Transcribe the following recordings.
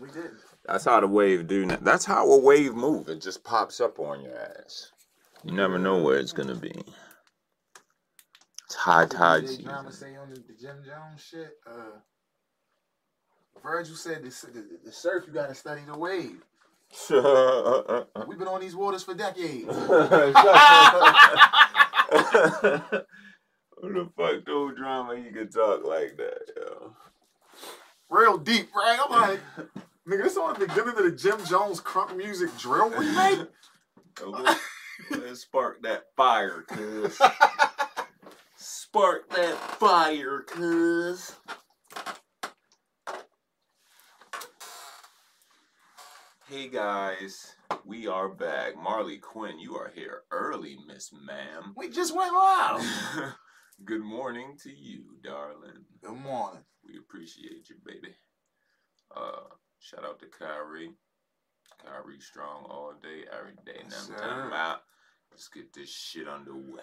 We did. That's how the wave do. Now. That's how a wave move. It just pops up on your ass. You never know where it's gonna be. It's high tide DJ season. Drama say on the, the Jim Jones shit. Uh, Virgil said the, the, the surf you gotta study the wave. We've been on these waters for decades. Who the fuck told drama he could talk like that, yo? Real deep, right? I'm like, nigga, this on the beginning of the Jim Jones crunk music drill remake. Let's spark that fire, cuz. Spark that fire, cuz. Hey guys, we are back. Marley Quinn, you are here early, Miss Ma'am. we just went live. Good morning to you, darling. Good morning. We appreciate you, baby. Uh, shout out to Kyrie. Kyrie strong all day, every day. Sir. time out. Let's get this shit underway.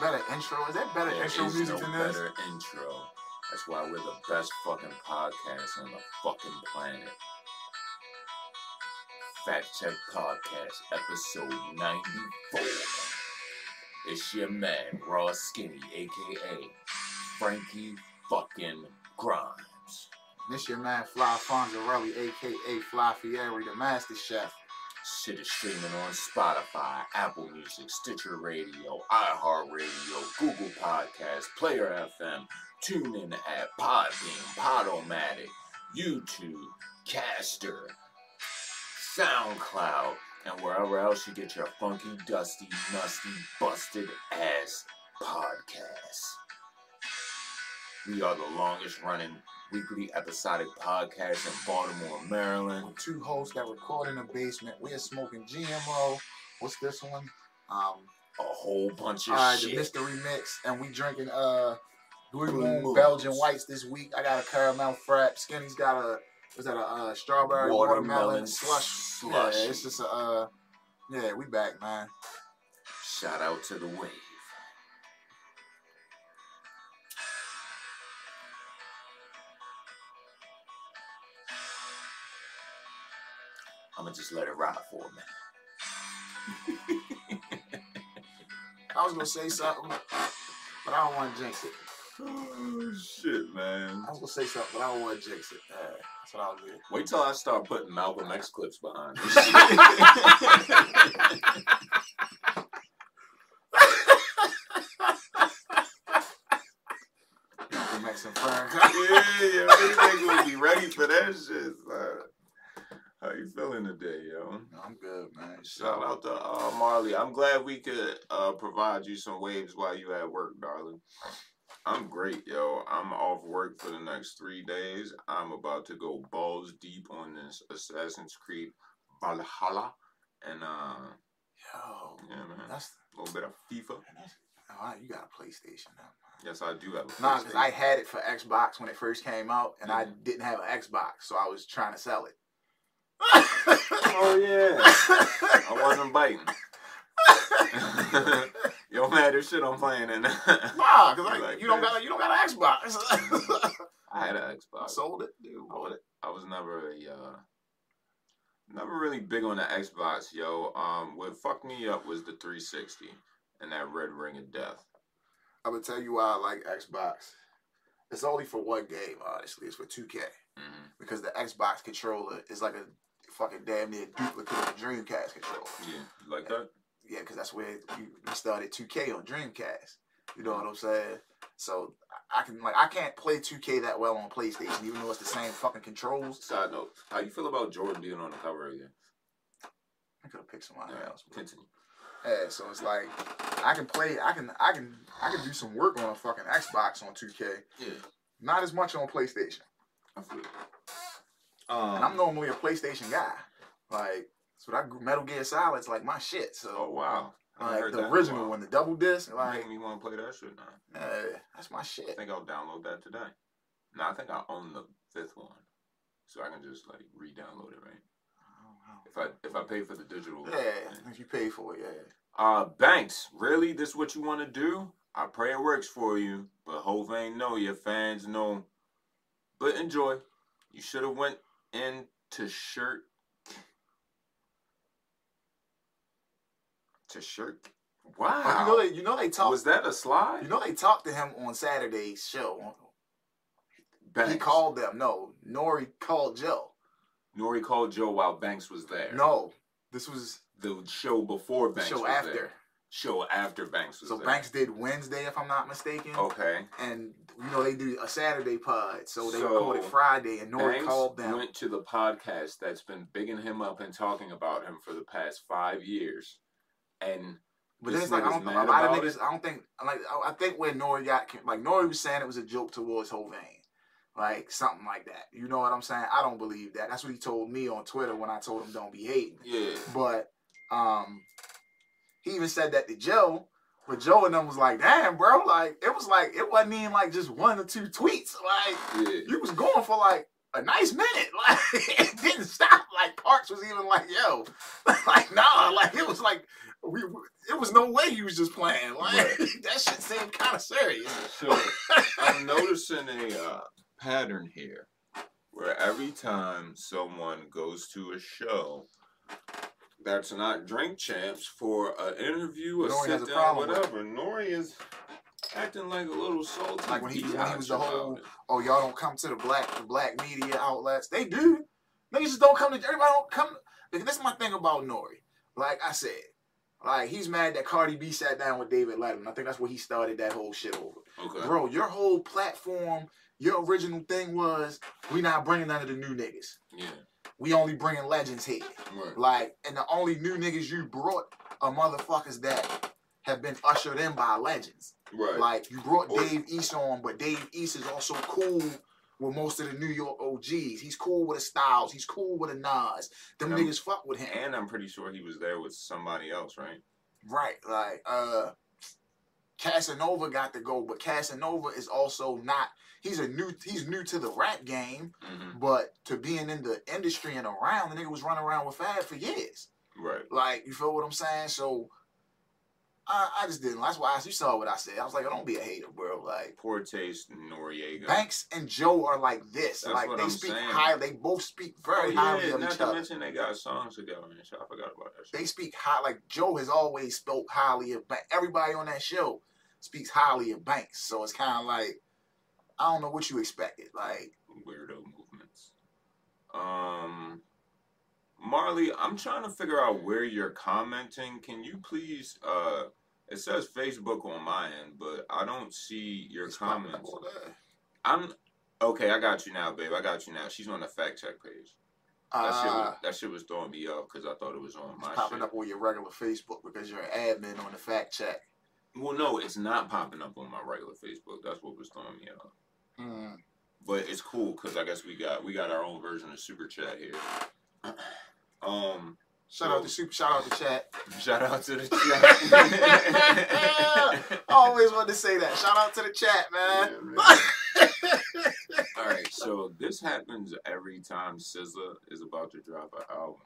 Better intro? Is that better There intro music no than this? better intro. That's why we're the best fucking podcast on the fucking planet. Fact Check Podcast, episode 94. It's your man, Raw Skinny, aka Frankie fucking Grimes. This your man Fly Fonzarelli, aka Fly Fieri, the Master Chef. Shit is streaming on Spotify, Apple Music, Stitcher Radio, iHeartRadio, Google Podcasts, Player FM, TuneIn app, Podbean, Podomatic, YouTube, Caster, SoundCloud, and wherever else you get your funky, dusty, musty, busted ass podcasts. We are the longest running weekly episodic podcast in Baltimore, Maryland. With two hosts that record in the basement. We are smoking GMO. What's this one? Um, A whole bunch of all right, the shit. mystery mix, and we drinking uh Blue Blue Moon Belgian whites this week. I got a caramel frap. Skinny's got a was that a uh, strawberry watermelon, Watermelon slush? slush. Yeah, it's just a uh, yeah. We back, man. Shout out to the wave. I'm gonna just let it ride for a minute. I was gonna say something, but I don't want to jinx it. Oh shit, man. I was gonna say something, but I don't want to jinx it. Yeah, that's what I'll do. Wait till I start putting Malcolm X clips behind this The Mexican friend. yeah, yeah, will be ready for that shit. son. How you feeling today, yo? I'm good, man. Shout out to uh, Marley. I'm glad we could uh, provide you some waves while you at work, darling. I'm great, yo. I'm off work for the next three days. I'm about to go balls deep on this Assassin's Creed Valhalla, and uh, Yo, yeah, man, that's, a little bit of FIFA. right. You got a PlayStation now. Yes, I do have a Nah, because I had it for Xbox when it first came out, and I Mhm. didn't have an Xbox, so I was trying to sell it. Oh yeah, I wasn't biting. Yo, man, this shit I'm playing in. Nah, because You like, you don't got you don't got an Xbox. I had an Xbox. I Sold it, dude. I was, I was never a uh, never really big on the Xbox, yo. Um, what fucked me up was the 360 and that red ring of death. I'm gonna tell you why I like Xbox. It's only for one game, honestly. It's for 2K hmm because the Xbox controller is like a fucking damn near duplicate of the Dreamcast controller. Yeah, like that? Yeah, because that's where you, we started 2K on Dreamcast. You know what I'm saying? So I can like I can't play 2K that well on PlayStation, even though it's the same fucking controls. Side note: How you feel about Jordan being on the cover again? I could have picked somebody Yeah, else. continue. Yeah, so it's like I can play. I can. I can. I can do some work on a fucking Xbox on 2K. Yeah, Not as much on PlayStation. I feel. It. And I'm Um, normally a PlayStation guy. Like so that Metal Gear Solid's like my shit. oh So wow, like the that in a original one, the double disc. Like me want to play that shit now. yeah, that's my shit. I think I'll download that today. No, I think I own the fifth one, so I can just like re-download it, right? If I If I pay for the digital. Yeah, if you pay for it, yeah. Uh, Banks, really? This what you want to do? I pray it works for you, but Hov ain't know. Your fans know. But enjoy. You should have went into shirt. To shirt. Wow. Oh, you know they, you know they talked. Was that a slide? You know they talked to him on Saturday's show. Banks. He called them. No, Nori called Joe. Nori called Joe while Banks was there. No, this was the show before Banks. Show after. There. Show after Banks was so there. Banks did Wednesday, if I'm not mistaken. Okay. And you know they do a Saturday pod, so they so recorded Friday, and Nori Banks called them. Went to the podcast that's been bigging him up and talking about him for the past five years, and but then it's like I don't, a lot of niggas. It? I don't think like I think where Nori got like Nori was saying it was a joke towards Hovain, like something like that. You know what I'm saying? I don't believe that. That's what he told me on Twitter when I told him don't be hating. Yeah. But um, he even said that to Joe. But Joe and them was like, damn, bro, like it was like it wasn't even like just one or two tweets. Like yeah. you was going for like a nice minute. Like it didn't stop. Like Parks was even like, yo, like nah, like it was like we, it was no way you was just playing. Like right. that shit seemed kind of serious. So I'm noticing a uh, pattern here, where every time someone goes to a show that's not Drink Champs for an interview or sit down, whatever, Nori is acting like a little salty. Like when he, when he was the whole, oh y'all don't come to the black the black media outlets. They do. Niggas just don't come to everybody. Don't come. This is my thing about Nori. Like I said, like he's mad that Cardi B sat down with David Letterman. I think that's where he started that whole shit over. Okay. Bro, your whole platform, your original thing was we not bringing none of the new niggas. Yeah. We only bringing legends here. Right. Like, and the only new niggas you brought are motherfuckers that have been ushered in by legends. Right. Like you brought Dave East on, but Dave East is also cool with most of the New York OGs. He's cool with the Styles. He's cool with the Nas. Them and niggas I'm, fuck with him. And I'm pretty sure he was there with somebody else, right? Right. Like uh Casanova got to go, but Casanova is also not he's a new he's new to the rap game, mm-hmm. but to being in the industry and around, the nigga was running around with Fab for years. Right. Like, you feel what I'm saying? So I, I just didn't. That's why I, you saw what I said. I was like, I don't be a hater, bro. Like poor taste, Noreaga. Banks and Joe are like this. That's like they I'm speak saying. high. They both speak very oh, yeah, highly of not each to other. mention they got songs together and shit. I forgot about that. Shit. They speak high. Like Joe has always spoke highly of Banks. Everybody on that show speaks highly of Banks. So it's kind of like I don't know what you expected. Like weirdo movements. Um. Marley, I'm trying to figure out where you're commenting. Can you please uh it says Facebook on my end, but I don't see your it's comments. I'm okay. I got you now, babe. I got you now. She's on the fact check page. That, uh, shit, was, ah. that shit was throwing me off because I thought it was on my. popping shit. up on your regular Facebook because you're an admin on the fact check. Well, no, it's not popping up on my regular Facebook. That's what was throwing me off. Mm. But it's cool because I guess we got we got our own version of super chat here. Um, Shout out to Super. Shout out to Chat. Shout out to the chat. always wanted to say that. Shout out to the chat, man. Yeah, man. All right, so this happens every time SZA is about to drop an album.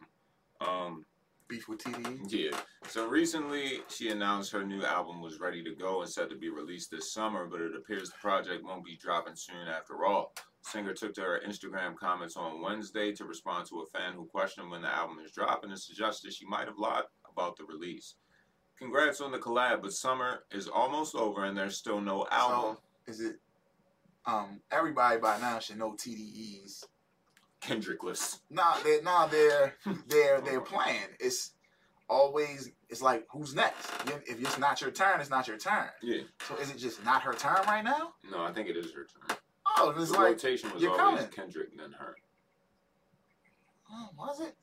Um, Beef with TDE. Yeah. So recently, she announced her new album was ready to go and said to be released this summer, but it appears the project won't be dropping soon after all. Singer took to her Instagram comments on Wednesday to respond to a fan who questioned when the album is dropping and suggested she might have lied about the release. Congrats on the collab, but summer is almost over and there's still no album. So, is it? Um, everybody by now should know TDE's Kendrickless. Nah, they're nah, they're they're they're playing. It's always it's like who's next? If it's not your turn, it's not your turn. Yeah. So is it just not her turn right now? No, I think it is her turn. Oh, it's the like rotation was always coming. Kendrick than her. Oh, was it?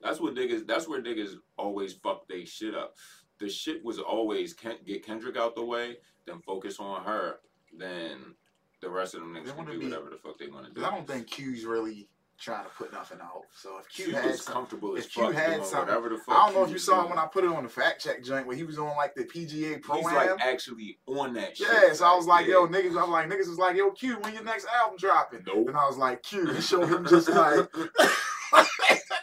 That's what niggas. That's where niggas always fuck they shit up. The shit was always Ken, get Kendrick out the way, then focus on her. Then the rest of them niggas can do be, whatever the fuck they want to do. I don't think Q's really trying to put nothing out. So if Q she had some, comfortable if Q had something, whatever the fuck I don't know Q if you saw doing. when I put it on the fact check joint where he was on like the PGA pro. He's like actually on that. Shit. Yeah, shit. so I was like, yeah. yo, niggas. I was like, niggas was like, yo, Q, when your next album dropping? Nope. And I was like, Q, and show him just like.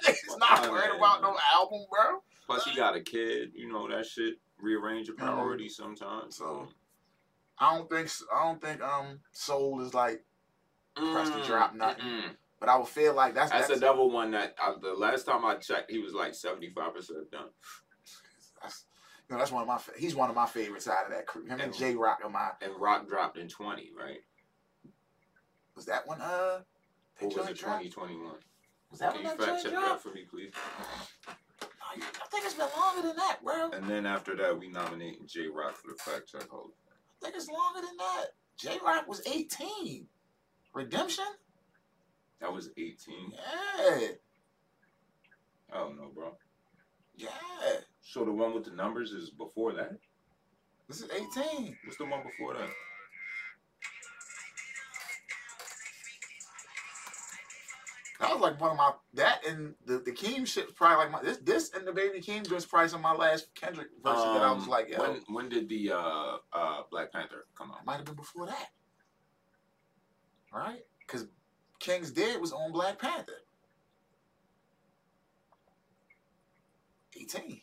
it's not worried about no album, bro. Plus, he got a kid. You know that shit rearrange your mm-hmm. priorities mm-hmm. sometimes. So, I don't think I don't think um Soul is like mm, press to drop nothing. Mm-mm. But I would feel like that's that's, that's a double one. That uh, the last time I checked, he was like seventy five percent done. That's, you know, that's one of my. He's one of my favorites out of that crew. Him and, and Jay Rock are my. And Rock dropped in twenty, right? Was that one? Uh, or was it twenty twenty one? Was that Can one? you fact check that for me, please? I think it's been longer than that, bro. And then after that, we nominated Jay Rock for the fact check hold. I think it's longer than that. Jay Rock was eighteen. Redemption. That was eighteen. Yeah. I don't know, bro. Yeah. So the one with the numbers is before that? This is 18. What's the one before that? That was like one of my that and the the Keem shit was probably like my this this and the Baby Keem was probably some of my last Kendrick verses um, that I was um, like, yo. When when did the uh uh Black Panther come out? Might have been before that. Right? Because King's Dead was on Black Panther. 18.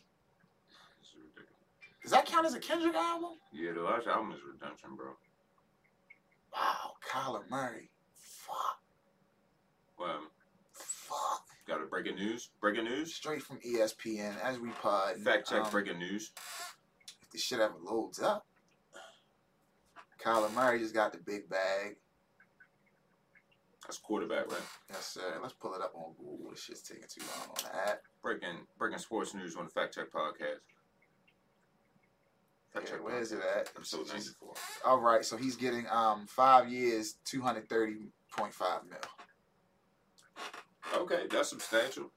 Does that count as a Kendrick album? Yeah, the last album is Redemption, bro. Wow, Kyler Murray. Fuck. Well, fuck. Got a breaking news? Breaking news? Straight from ESPN as we pod. Fact check um, breaking news. If the shit ever loads up, Kyler Murray just got the big bag. That's quarterback, right? Yes, sir. Let's pull it up on Google. This shit's taking too long on that. Breaking breaking sports news on the Fact Check podcast. Fact yeah, where is it at? Episode 94. All right, so he's getting um five years, 230.5 mil. Okay, that's substantial.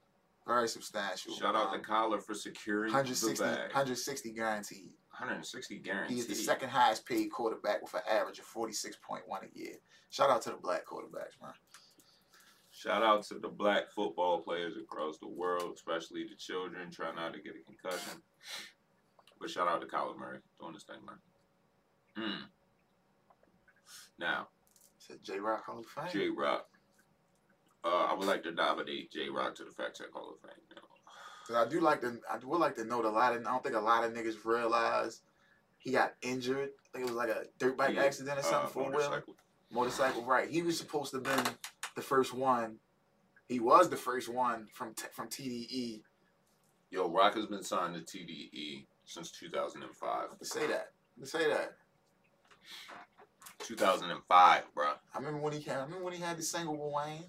Very substantial. Shout out um, to Kyler for securing 160, the bag. 160 guaranteed. 160 guaranteed. He's the second highest paid quarterback with an average of 46.1 a year. Shout out to the black quarterbacks, man. Shout out to the black football players across the world, especially the children trying not to get a concussion. But shout out to Kyler Murray doing this thing, man. Hmm. Now, said Jay Rock Hall of Fame. Jay Rock. Uh, I would like to nominate Jay Rock to the Fact Check Hall of Fame. You know? Cause I do like to, I would like to note a lot of. I don't think a lot of niggas realize he got injured. I think it was like a dirt bike yeah. accident or something. Uh, four wheel motorcycle. Right. He was supposed to have been the first one. He was the first one from t- from TDE. Yo, Rock has been signed to TDE since 2005. To say that. To say that. 2005, bro. I remember when he came. I remember when he had the single with Wayne.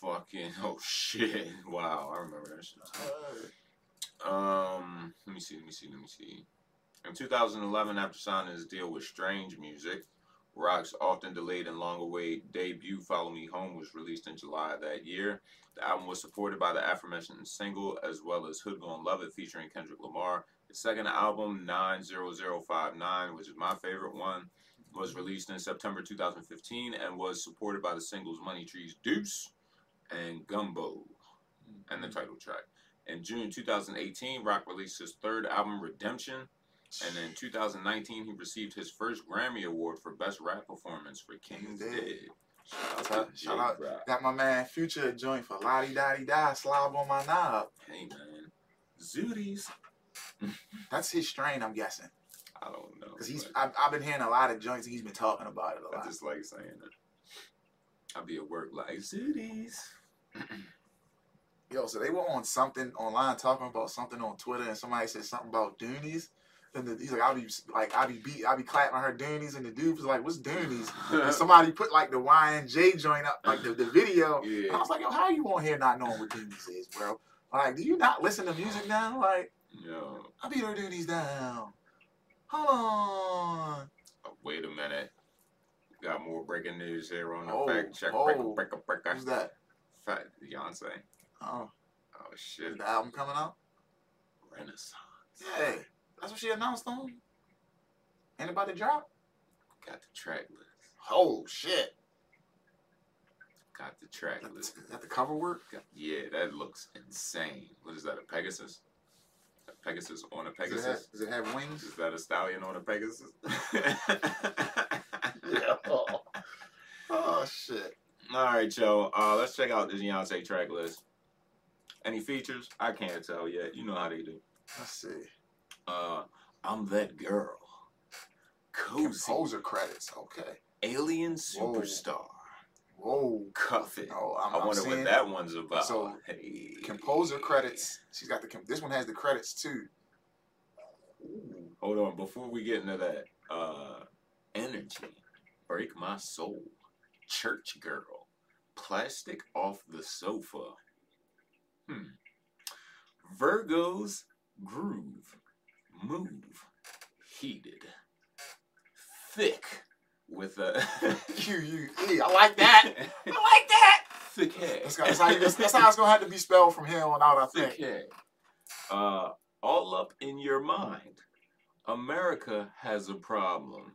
Fucking oh shit! Wow, I remember that shit. Um, let me see. Let me see. Let me see. In 2011, after signing his deal with Strange Music, Rock's often delayed and long awaited debut, Follow Me Home, was released in July of that year. The album was supported by the aforementioned single as well as Hood Gone Love It featuring Kendrick Lamar. The second album, 90059, which is my favorite one, was released in September 2015 and was supported by the singles Money Trees Deuce and Gumbo and the mm-hmm. title track. In June 2018, Rock released his third album, Redemption, and in 2019, he received his first Grammy Award for Best Rap Performance for King's Dead. Shout out, shout out. Got my man Future joint for Lottie Dottie Die, slob on my knob. Hey man, Zooties. That's his strain, I'm guessing. I don't know. Because he's, I've, I've, been hearing a lot of joints. He's been talking about it a lot. I just like saying it. I'll be at work like Zooties. Yo, so they were on something online talking about something on Twitter, and somebody said something about Doonies. And the, he's like, I'll be like, I'll be beat, I'll be clapping her Doonies, and the dude was like, "What's Doonies?" and somebody put like the YNJ joint up, like the, the video. Yeah. And I was like, Yo, how you on here not knowing what Doonies is, bro? Like, do you not listen to music now? Like, Yo. I beat her Doonies down. Hold on. Oh, wait a minute. Got more breaking news here on the oh, fact check. Oh, breaker, breaker, breaker. Who's that? Fat Beyonce. Oh. Oh shit. Is the album coming out? Renaissance. Yeah. That's what she announced on. Ain't about to drop? Got the track list. Oh shit. Got the track got list. The, got the cover work? Got, yeah, that looks insane. What is that, a Pegasus? A Pegasus on a Pegasus? Does it, have, does it have wings? Is that a stallion on a Pegasus? yeah. Oh. oh shit. All right, yo. Uh, let's check out the Beyonce track list. Any features? I can't tell yet. You know how they do. Let's see. Uh, I'm that girl. Cozy. Composer credits. Okay. Alien superstar. Whoa. Cuff it. Oh, I'm, i wonder what that one's about. So, hey. composer credits. She's got the. This one has the credits too. Hold on. Before we get into that, uh, energy, break my soul, church girl, plastic off the sofa. Hmm. Virgo's groove, move, heated, thick with a Q U E. I like that. I like that. Thick head. That's, that's, how, that's, that's how it's gonna have to be spelled from here on out. I think. Thick head. Uh, all up in your mind. America has a problem.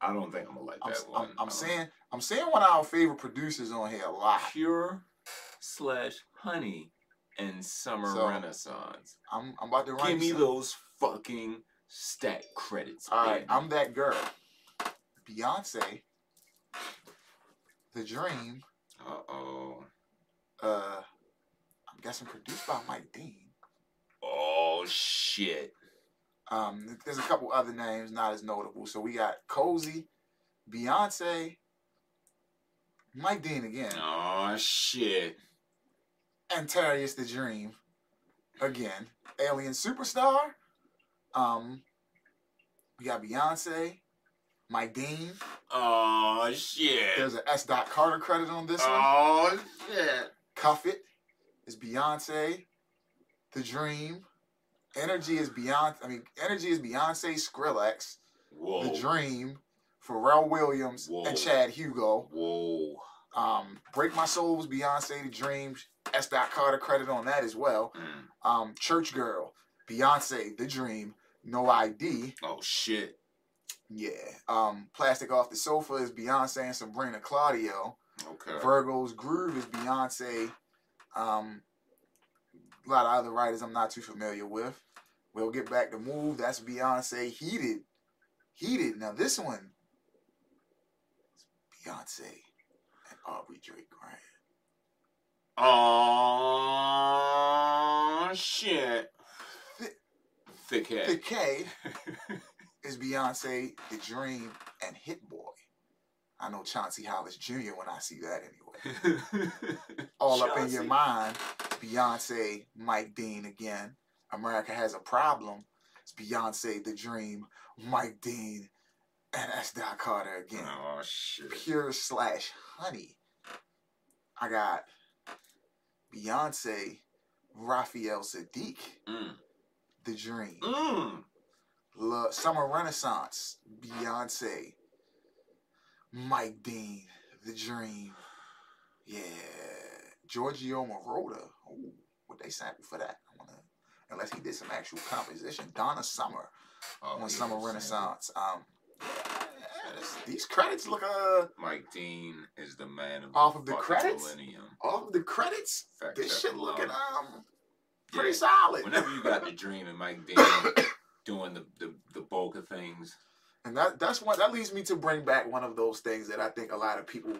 I don't think I'm gonna like I'm, that one. I'm, I'm saying I'm saying one of our favorite producers on here a lot. Pure slash honey and summer so, renaissance. I'm I'm about to give me some. those fucking stat credits. All right, I'm that girl. Beyonce, The Dream. Uh oh. Uh, I'm guessing produced by Mike Dean. Oh shit. Um, there's a couple other names not as notable. So we got Cozy, Beyonce, Mike Dean again. Oh shit. Antarius the Dream again. Alien Superstar. Um, we got Beyonce, Mike Dean. Oh shit. There's an S. Dot Carter credit on this one. Oh shit. Cuff It is Beyonce, The Dream. Energy is Beyonce. I mean, Energy is Beyonce, Skrillex, Whoa. The Dream, Pharrell Williams, Whoa. and Chad Hugo. Whoa. Um, Break My Soul was Beyonce, The Dream. S. Dot Carter credit on that as well. Mm. Um, Church Girl, Beyonce, The Dream, No ID. Oh shit. Yeah. Um, Plastic Off the Sofa is Beyonce and Sabrina Claudio. Okay. Virgo's Groove is Beyonce. Um, a lot of other writers I'm not too familiar with. We'll get back to Move. That's Beyonce. Heated. Heated. Now this one Beyonce and Aubrey Drake Grant. Oh shit. Thick head. Thick head. is Beyonce, The Dream, and Hit Boy. I know Chauncey Hollis Jr. when I see that anyway. All Chauncey. up in your mind, Beyonce, Mike Dean again. America has a problem. It's Beyonce, The Dream, Mike Dean, and that's Doc Carter again. Oh shit. Pure slash honey. I got Beyonce, Raphael Saadiq, mm. The Dream. Mm. Love, Summer Renaissance, Beyonce, Mike Dean, The Dream, yeah, Giorgio Moroder. Ooh, what they sample for that? I wanna, unless he did some actual composition. Donna Summer oh, on Summer Renaissance. Um, yeah, these credits look uh. Mike Dean is the man of off of the credits. Millennium. Off of the credits, Fact this shit looking um pretty yeah. solid. Whenever you got the Dream and Mike Dean doing the, the, the bulk of things. And that that's one that leads me to bring back one of those things that I think a lot of people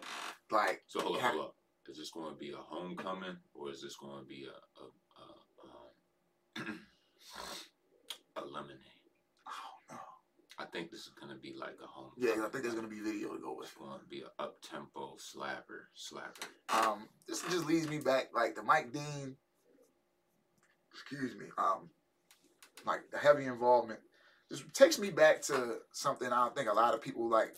like. So hold up, hold up. Is this going to be a homecoming or is this going to be a a, a, um, a lemonade? I think this is going to be like a home. Yeah, I think there's going to be video to go with. It's going to be an up tempo slapper, slapper. Um, this just leads me back like the Mike Dean. Excuse me. Um, like the heavy involvement just takes me back to something I think a lot of people like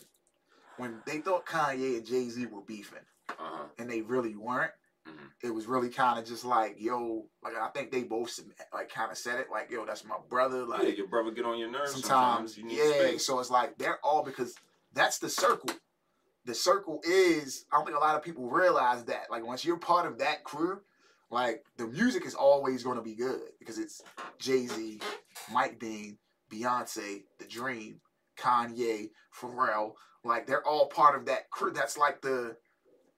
when they thought Kanye and Jay Z were beefing, uh-huh. and they really weren't. Mm-hmm. It was really kind of just like, yo, like I think they both like kind of said it, like, yo, that's my brother. Like, yeah, your brother get on your nerves sometimes. sometimes yeah, space. so it's like they're all because that's the circle. The circle is. I don't think a lot of people realize that. Like once you're part of that crew, like the music is always going to be good because it's Jay Z, Mike Dean, Beyonce, The Dream, Kanye, Pharrell. Like they're all part of that crew. That's like the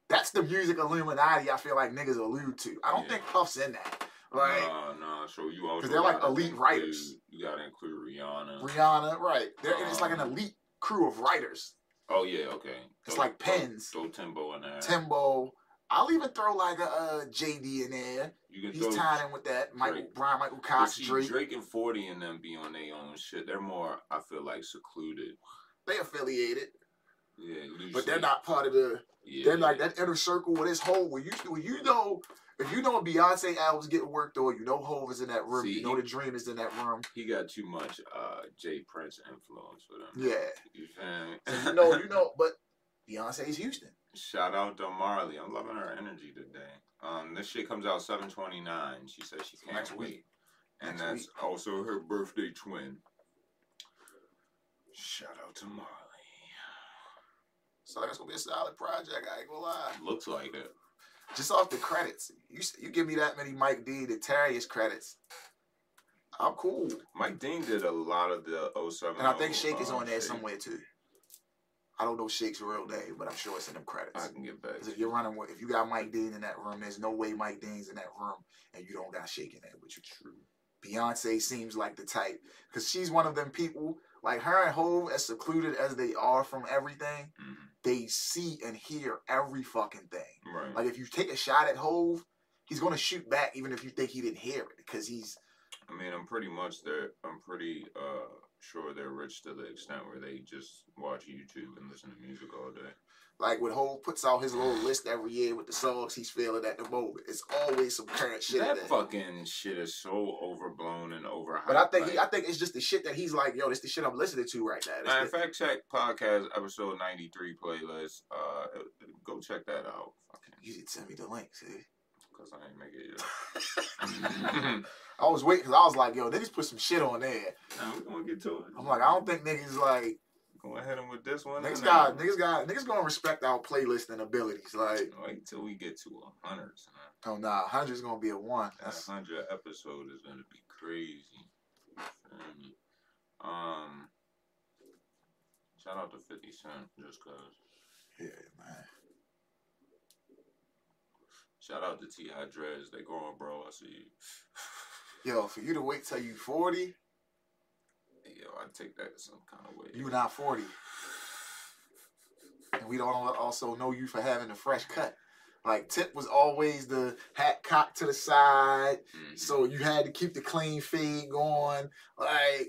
that's the music Illuminati. I feel like niggas allude to. I don't yeah. think Puff's in that. Like, no, no. So you all. because they're like elite include, writers. You gotta include Rihanna. Rihanna, right? They're um, it's like an um, elite crew of writers. Oh yeah, okay. It's like pens. Throw Timbo in there. Timbo, I'll even throw like a uh, JD in there. You can He's tied in with that. Michael Drake. Brian Michael Cox, Drake. Drake and Forty and them be on their own shit. They're more, I feel like, secluded. They affiliated. Yeah, loosely. but they're not part of the. Yeah, they're like that inner circle with this whole. When you when you know if you know Beyonce albums getting worked on, you know Hov is in that room. See, you know he, the Dream is in that room. He got too much uh Jay Prince influence for them. Yeah, you feel? So you know, you know, but Beyonce's Houston. Shout out to Marley. I'm loving her energy today. Um, this shit comes out 7:29. She says she can't Next wait, week. and Next that's week. also her birthday twin. Shout out to Marley. So that's gonna be a solid project. I ain't gonna lie. Looks like it. Just off the credits, you you give me that many Mike Dean and Terius credits. I'm cool. Mike Dean did a lot of the 07. And I think Shake is on there somewhere too. I don't know Shake's real name, but I'm sure it's in them credits. I can get back. If you're running with, if you got Mike Dean in that room, there's no way Mike Dean's in that room and you don't got Shake in there with you. True. Beyonce seems like the type because she's one of them people like her and Hov, as secluded as they are from everything, mm-hmm. They see and hear every fucking thing. Right. Like if you take a shot at Hov, he's gonna shoot back even if you think he didn't hear it because he's. I mean, I'm pretty much there. I'm pretty uh sure they're rich to the extent where they just watch YouTube and listen to music all day. Like when Hov puts out his little list every year with the songs he's feeling at the moment, it's always some current shit. That fucking shit is so overblown and overhyped. But I think like, he, I think it's just the shit that he's like, yo, this the shit I'm listening to right now. Matter fact check podcast episode ninety three playlist. Uh, go check that out. Fucking. You did send me the link, see. Cause I ain't make it yet. I was waiting because I was like, yo, they just put some shit on there. Now we gonna get to it. I'm like, I don't think niggas like Go ahead and with this one. Niggas got niggas got niggas gonna respect our playlist and abilities. Like wait till we get to a hundred. Oh nah, hundred's gonna be a one. That's hundred episode is gonna be crazy. Um, shout out to Fifty Cent just cause. Yeah, man. Shout out to T.I. Dreads. They growing, bro. I see you. Yo, for you to wait till you forty I take that some kind of way. You're not 40. And we don't also know you for having a fresh cut. Like Tip was always the hat cocked to the side, mm-hmm. so you had to keep the clean fade going. Like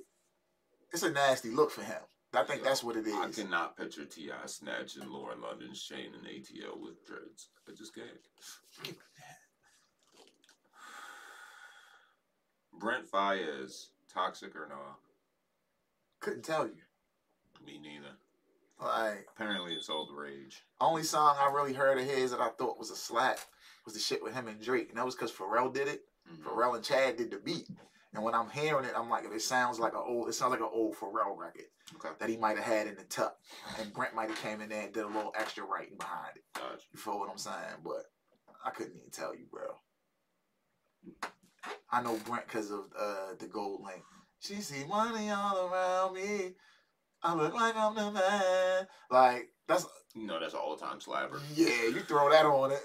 it's a nasty look for him. I think that's what it is. I cannot picture Ti snatching Lauren London's chain and ATL with dreads. I just can't. Brent Faiyaz, toxic or not? Couldn't tell you. Me neither. Like apparently it's all the rage. Only song I really heard of his that I thought was a slap was the shit with him and Drake, and that was because Pharrell did it. Mm-hmm. Pharrell and Chad did the beat, and when I'm hearing it, I'm like, it sounds like an old, it sounds like an old Pharrell record okay. that he might have had in the tuck, and Brent might have came in there and did a little extra writing behind it. Gotcha. You feel what I'm saying? But I couldn't even tell you, bro. I know Brent because of uh, the Gold Link. She see money all around me. I look like I'm the man. Like that's no, that's all time slapper. Yeah, you throw that on it.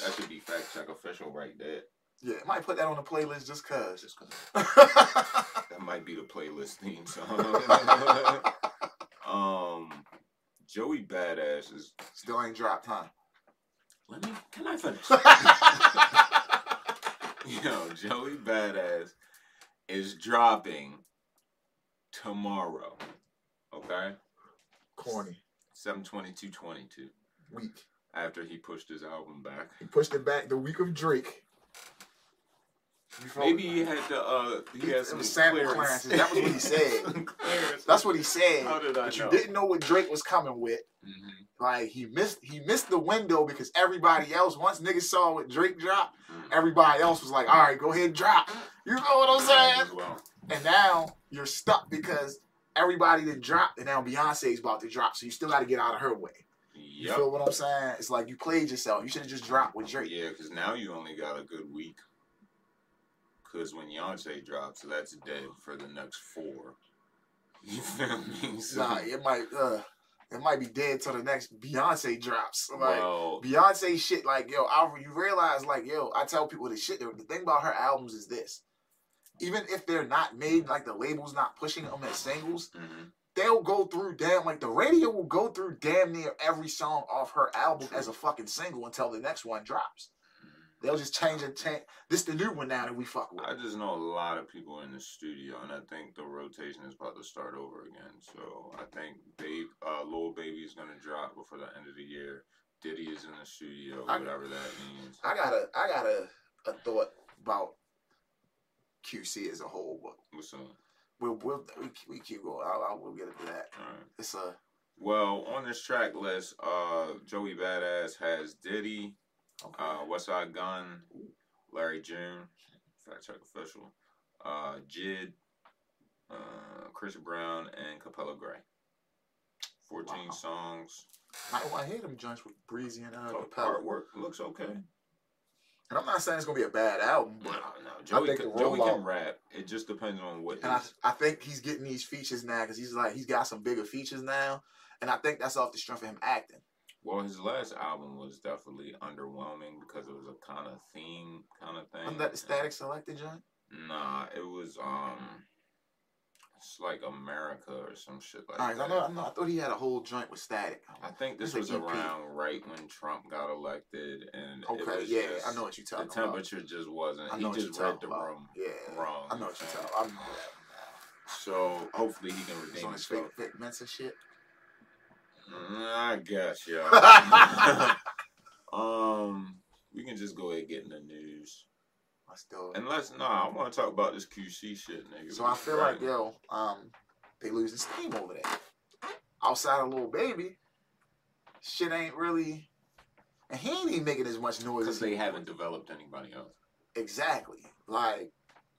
That should be fact check official right there. Yeah, might put that on the playlist just cause. Just cause. that might be the playlist theme song. um, Joey Badass is still ain't dropped, huh? Let me. Can I finish? Yo, Joey Badass is dropping tomorrow. Okay? Corny. 72222. Week. After he pushed his album back. He pushed it back the week of Drake. Maybe he had to. Uh, he, had some sample clearances. That was what he said. That's what he said. How did I but know? you didn't know what Drake was coming with. Mm-hmm. Like he missed, he missed the window because everybody else, once niggas saw what Drake dropped, mm-hmm. everybody else was like, "All right, go ahead and drop." You know what I'm saying? Well. And now you're stuck because everybody didn't drop, and now Beyonce's about to drop, so you still got to get out of her way. You yep. feel what I'm saying? It's like you played yourself. You should have just dropped with Drake. Yeah, because now you only got a good week because when Beyonce drops, that's dead for the next four. You feel me? So, nah, it might uh, it might be dead till the next Beyonce drops. Like well, Beyonce shit, like yo, I you realize like yo, I tell people the shit. The thing about her albums is this: even if they're not made, like the label's not pushing them as singles, mm-hmm. they'll go through damn like the radio will go through damn near every song off her album True. as a fucking single until the next one drops. They'll just change and change. This the new one now that we fuck with. I just know a lot of people in the studio, and I think the rotation is about to start over again. So I think Babe, uh, Lil Baby is gonna drop before the end of the year. Diddy is in the studio, I, whatever that means. I got a, I got a, a thought about QC as a whole, but what's up? We'll, we'll we, we keep going. I'll, I'll, we'll get into that. All right. It's a well on this track list. Uh, Joey Badass has Diddy. Okay. Uh, Westside Gunn, Larry June, Fact Check Official, uh, JID, uh, Chris Brown, and Capella Gray. 14 wow. songs. I, I hear them joints with Breezy and uh, Capella. Artwork looks okay. And I'm not saying it's gonna be a bad album, but no, no. Joey, I think Joey can rap. It just depends on what. And I, I think he's getting these features now because he's like he's got some bigger features now, and I think that's off the strength of him acting. Well, his last album was definitely underwhelming because it was a kind of theme kind of thing. That the Statik Selektah joint? Nah, it was um, it's like America or some shit like right, that. I know, I know. I thought he had a whole joint with Statik. I think this was around right when Trump got elected, and okay, yeah, just, I know what you're talking about. The temperature about. just wasn't. I know he just read the about. room yeah, wrong. I know what you're talking. about. I remember that. So hopefully he can redeem himself. Fake, fake shit. I guess, yeah. um, we can just go ahead and get in the news. I still unless no, nah, I want to talk about this QC shit, nigga. So I feel right. like yo, um, they losing steam over there. Outside of Little Baby, shit ain't really, and he ain't even making as much noise because they haven't developed anybody else. Exactly, like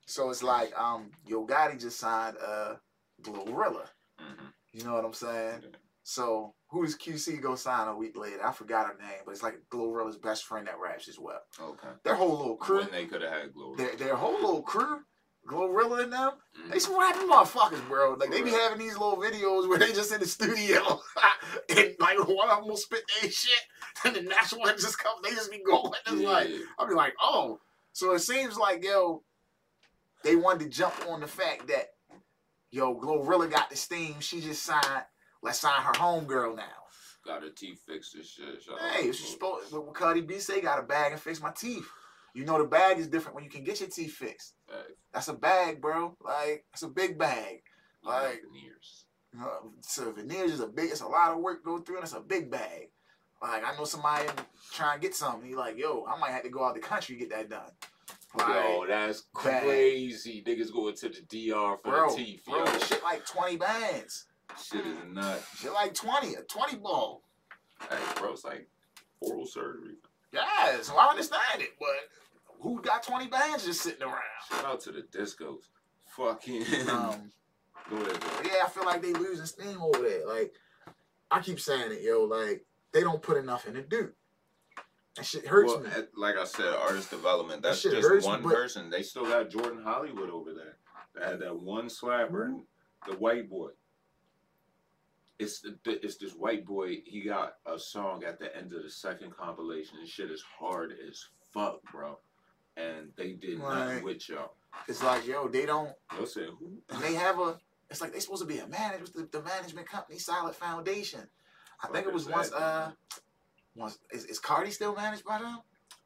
so it's like um, Yo Gotti just signed uh Glorilla. Mm-hmm. You know what I'm saying? Yeah. So who does QC go sign a week later? I forgot her name, but it's like Glorilla's best friend that raps as well. Okay. Their whole little crew. When they could have had Glorilla. Their, their whole little crew, Glorilla and them, mm-hmm. they some rapping motherfuckers, bro. Like they be having these little videos where they just in the studio and like one of them will spit their shit, and the next one just comes, they just be going. It's yeah. like I'll be like, oh. So it seems like yo, they wanted to jump on the fact that yo, Glorilla got the steam. She just signed Let's sign her homegirl now. Got her teeth fixed and shit. Shout hey, she's supposed. What Cardi B say? Got a bag and fix my teeth. You know the bag is different when you can get your teeth fixed. Bag. That's a bag, bro. Like that's a big bag. Like veneers. Uh, so veneers is a big. It's a lot of work go through, and it's a big bag. Like I know somebody trying to get something. He like, yo, I might have to go out the country to get that done. Like, yo, that's crazy. Bag. Niggas going to the DR for bro, the teeth. Bro, yo. shit like twenty bands. Shit is nuts. Shit like 20, a 20 ball. Hey, bro, it's like oral surgery. Yeah, so I understand it, but who got 20 bands just sitting around? Shout out to the discos. Fucking. Um, Go ahead, bro. Yeah, I feel like they losing steam over there. Like, I keep saying it, yo, like, they don't put enough in the dude. That shit hurts well, me. Like I said, artist development. That's that just one person. They still got Jordan Hollywood over there. They had that one slapper, and the white boy it's the, it's this white boy. He got a song at the end of the second compilation. This shit is hard as fuck, bro. And they did right. nothing with y'all. It's like yo, they don't. Listen, who? They have a. It's like they supposed to be a management. The, the management company, Solid Foundation. I think it was once. Uh, once is, is Cardi still managed by them?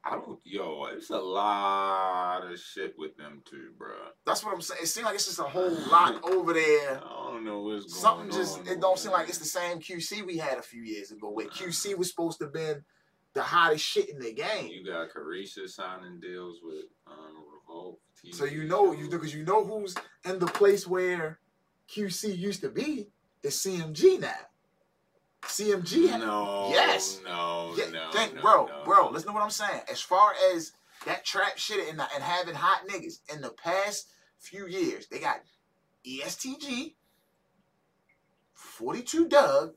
I don't, yo, it's a lot of shit with them too, bro. That's what I'm saying. It seems like it's just a whole lot over there. I don't know what's going Something just, it don't seem like it's the same QC we had a few years ago, where QC was supposed to have been the hottest shit in the game. You got Caresha signing deals with um, Revolt. TV so you know, you because you know who's in the place where QC used to be is CMG now. CMG. No. Yes. No. Yeah, no. Think, no, bro, no. bro. Listen to what I'm saying. As far as that trap shit and, and having hot niggas in the past few years, they got ESTG, 42 Dugg.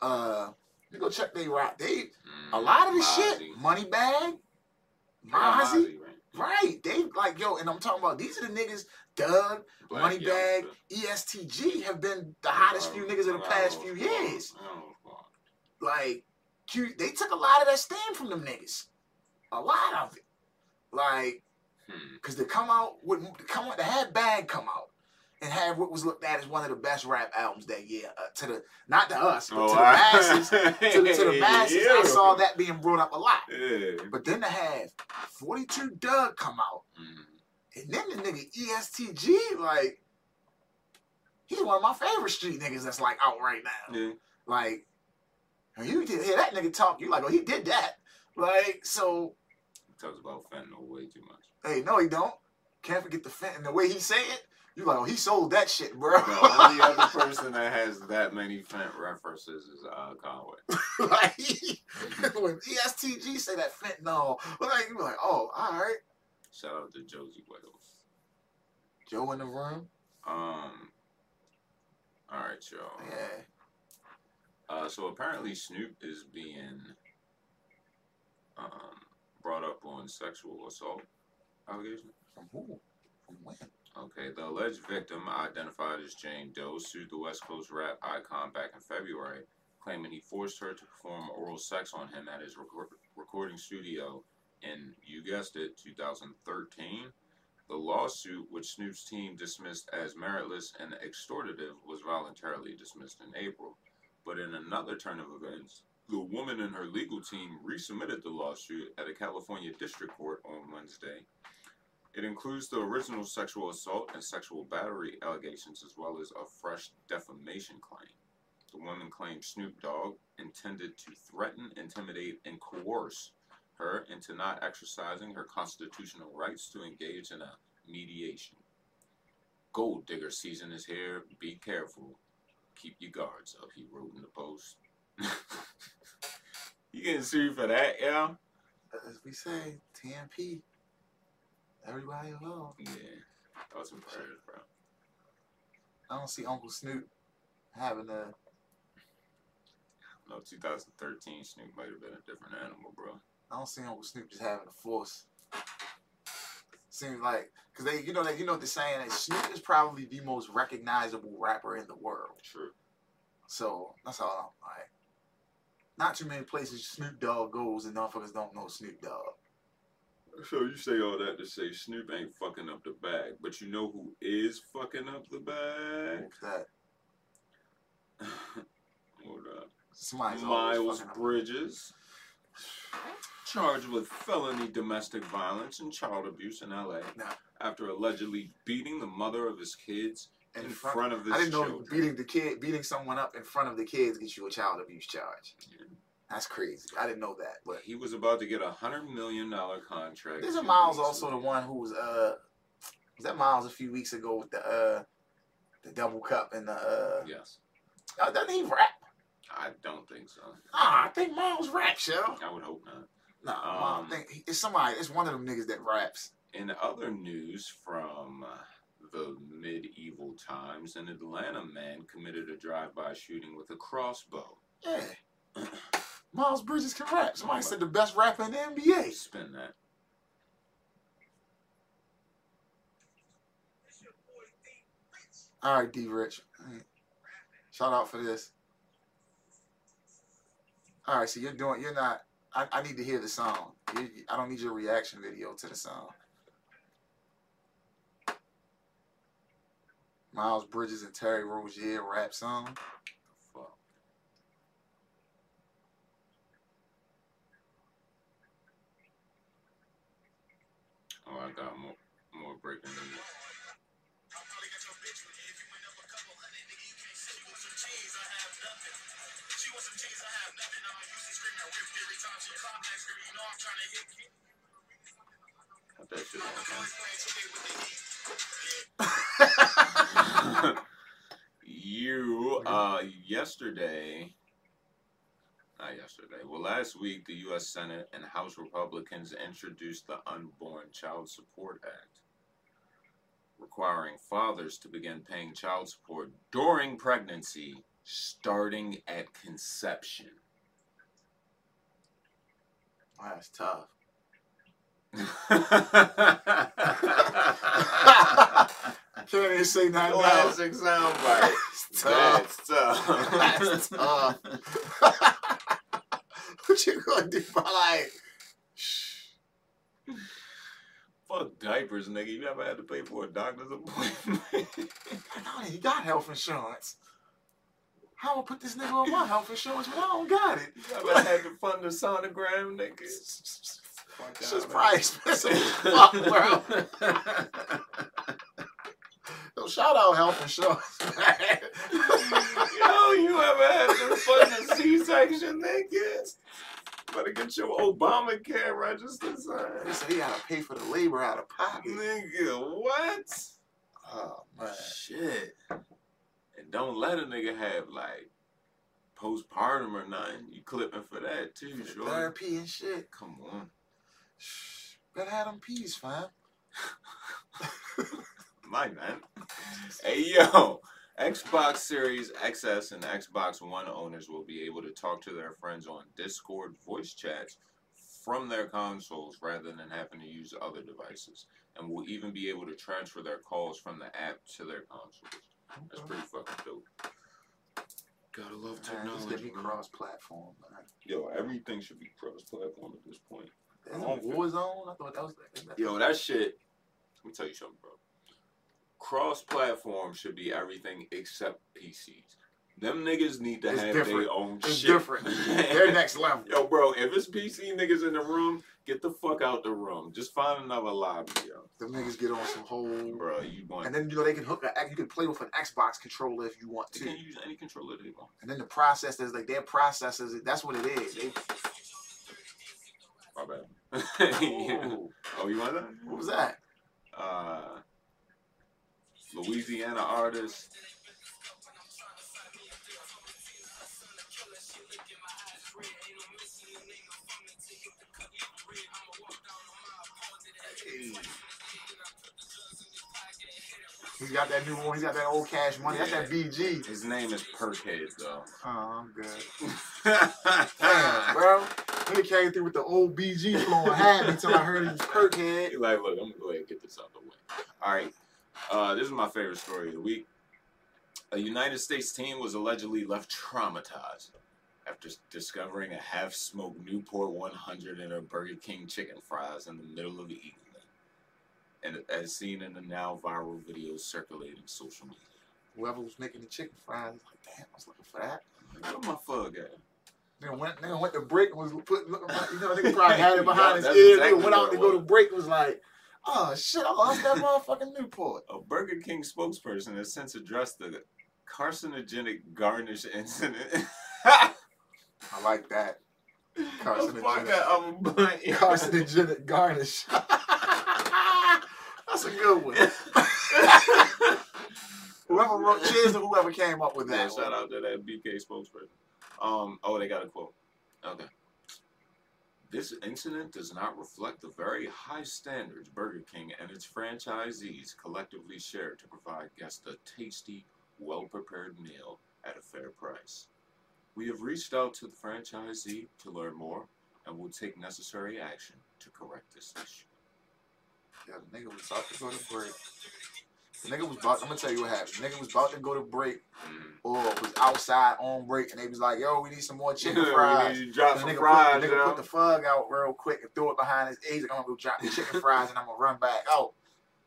Uh, you go check they rock. They mm, a lot of the shit. Moneybagg, Mozzy. Right. right. They like yo, and I'm talking about these are the niggas Dugg, Moneybagg, ESTG have been the hottest few niggas in the past few years. Like, they took a lot of that steam from them niggas. A lot of it. Like, because hmm. they come out with come out, they had bag come out, and had what was looked at as one of the best rap albums that year. Uh, to the not to us, but oh, to the masses. to, the, to the masses, yeah. I saw that being brought up a lot. Yeah. But then to have 42 Dugg come out, mm. And then the nigga ESTG, like, he's one of my favorite street niggas that's like out right now. Yeah. Like, when you hear that nigga talk, you like, oh, he did that. Like, so. He talks about fentanyl way too much. Hey, no, he don't. Can't forget the fentanyl. The way he say it, you like, oh, he sold that shit, bro. The only other person that has that many Fent references is uh, Conway. like, when ESTG say that fentanyl, like, you're like, oh, all right. Shout out to Josie Wells. Joe in the room. Um. All right, y'all. Yeah. Uh, so apparently Snoop is being um, brought up on sexual assault allegations. From who? From when? Okay, the alleged victim, identified as Jane Doe, sued the West Coast rap icon back in February, claiming he forced her to perform oral sex on him at his record- recording studio in, you guessed it, 2013. The lawsuit, which Snoop's team dismissed as meritless and extortive, was voluntarily dismissed in April. But in another turn of events, the woman and her legal team resubmitted the lawsuit at a California district court on Wednesday it includes the original sexual assault and sexual battery allegations, as well as a fresh defamation claim. The woman claimed Snoop Dogg intended to threaten, intimidate, and coerce her into not exercising her constitutional rights to engage in a mediation. Gold digger season is here. Be careful. Keep your guards up, he wrote in the post. you getting sued for that, yeah? As we say, TMP. Everybody alone. Yeah. That was impressive, bro. I don't see Uncle Snoop having a. No, 2013 Snoop might have been a different animal, bro. I don't see Uncle Snoop just having a force. Seems like because they, you know, they, you know what they're saying. That Snoop is probably the most recognizable rapper in the world. True. So that's all I'm like. Not too many places Snoop Dogg goes and motherfuckers don't know Snoop Dogg. So you say all that to say Snoop ain't fucking up the bag, but you know who is fucking up the bag? Who's that? Hold up. Miles Bridges. Charged with felony domestic violence and child abuse in LA after allegedly beating the mother of his kids in, in front, front, of his I didn't children. know beating the kid beating someone up in front of the kids gets you a child abuse charge. Yeah. That's crazy. I didn't know that. But he was about to get a hundred million dollar contract. Isn't Miles also the one who was uh was that Miles a few weeks ago with the uh the double cup and the uh Yes. Uh, doesn't he rap? I don't think so. Ah, I think Miles raps, yo. I would hope not. Nah, um, I think it's somebody. It's one of them niggas that raps. In other news from the medieval times, an Atlanta man committed a drive-by shooting with a crossbow. Yeah. Miles Bridges can rap. Somebody said the best rapper in the NBA. Spin that. All right, D Rich. Shout out for this. All right, so you're doing. You're not. I, I need to hear the song. You, I don't need your reaction video to the song. Miles Bridges and Terry Rozier rap song. Oh, I got more more breaking than that you uh yesterday not yesterday. Well, last week, the U.S. Senate and House Republicans introduced the Unborn Child Support Act, requiring fathers to begin paying child support during pregnancy, starting at conception. Wow, that's tough. Can't even say nothing. Classic soundbite. That's tough. That's tough what you gonna do? Like, fuck Fuck diapers, nigga. You ever had to pay for a doctor's appointment? no, he got health insurance. How I put this nigga on my health insurance when I don't got it? You ever had to fund a sonogram, nigga? Shit's probably expensive fuck, bro. Yo, shout out health insurance, man. Yo, you ever had to fund a C-section, nigga? Better get your Obamacare registered, son. He said he gotta pay for the labor out of pocket. Nigga, what? Oh man. Shit. Don't let a nigga have like postpartum or nothing. You clipping for that too, sure. Therapy and shit. Come on. Better have them peas, fam. My man. Hey yo. Xbox Series XS and Xbox One owners will be able to talk to their friends on Discord voice chats from their consoles rather than having to use other devices, and will even be able to transfer their calls from the app to their consoles. That's pretty fucking dope. Gotta love technology. Man, me cross-platform, man. Yo, everything should be cross-platform at this point. That's Warzone. I thought that was. That, Yo, that shit. Let me tell you something, bro cross-platform should be everything except PCs. Them niggas need to it's have different. their own it's shit. different. They're next level. Yo, bro, if it's PC niggas in the room, get the fuck out the room. Just find another lobby, yo. Them niggas get on some whole. Bro, you want. And then you know they can hook. A, you can play with an Xbox controller if you want to. They can use any controller they want. And then the processors, like their processors, that's what it is. They... My bad. yeah. Oh, you want that? What was that? Uh. Louisiana artist. He's got that new one. He's got that old cash money. That's that BG. His name is Perkhead, though. Oh, I'm good. Damn, bro. He came through with the old BG flow and had until I heard he was Perkhead. He's like, look, I'm gonna go ahead and get this out the way. All right. Uh, this is my favorite story of the week. A United States teen was allegedly left traumatized after discovering a half-smoked Newport 100 in her Burger King chicken fries in the middle of the evening, and as seen in the now viral videos circulating social media. Whoever was making the chicken fries like, damn, I was looking for that. Where my fuck at? Then went, then went to break and was putting, like, you know, they probably had it behind his ear. Exactly nigga went out to go to break was like, oh shit, I lost that motherfucking Newport. A Burger King spokesperson has since addressed the carcinogenic garnish incident. I like that. Carcinogenic, carcinogenic garnish. That's a good one. whoever wrote, cheers to whoever came up with that. Yeah, shout out to that BK spokesperson. Um, oh, they got a quote. Okay. This incident does not reflect the very high standards Burger King and its franchisees collectively share to provide guests a tasty, well prepared meal at a fair price. We have reached out to the franchisee to learn more and will take necessary action to correct this issue. Yeah, the nigga was about to go to break. The nigga was about. I'm gonna tell you what happened. The nigga was about to go to break, mm. or was outside on break, and they was like, "Yo, we need some more chicken fries." you drop some nigga fries. Put, the nigga put the fug out real quick and threw it behind his ears. Like, I'm gonna go drop the chicken fries, and I'm gonna run back out.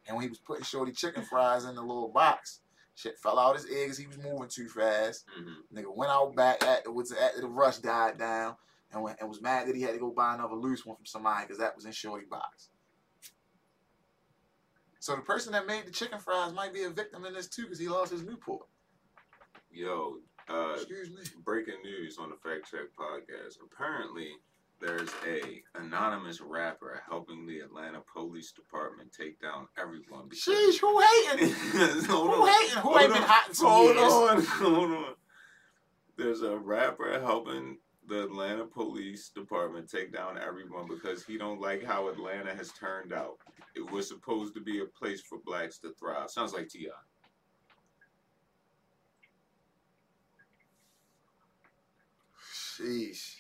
And when he was putting Shorty chicken fries in the little box, shit fell out his eggs. He was moving too fast. Mm-hmm. Nigga went out back afterwards after the rush died down, and went, and was mad that he had to go buy another loose one from somebody because that was in Shorty box. So the person that made the chicken fries might be a victim in this too because he lost his Newport. Yo, uh, excuse me. Breaking news on the Fact Check podcast. Apparently, there's a anonymous rapper helping the Atlanta Police Department take down everyone. Sheesh, who hating? who hating? Who ain't been hot in some hold years? on, hold on. There's a rapper helping the Atlanta Police Department take down everyone because he don't like how Atlanta has turned out. It was supposed to be a place for blacks to thrive. Sounds like T.I. Sheesh.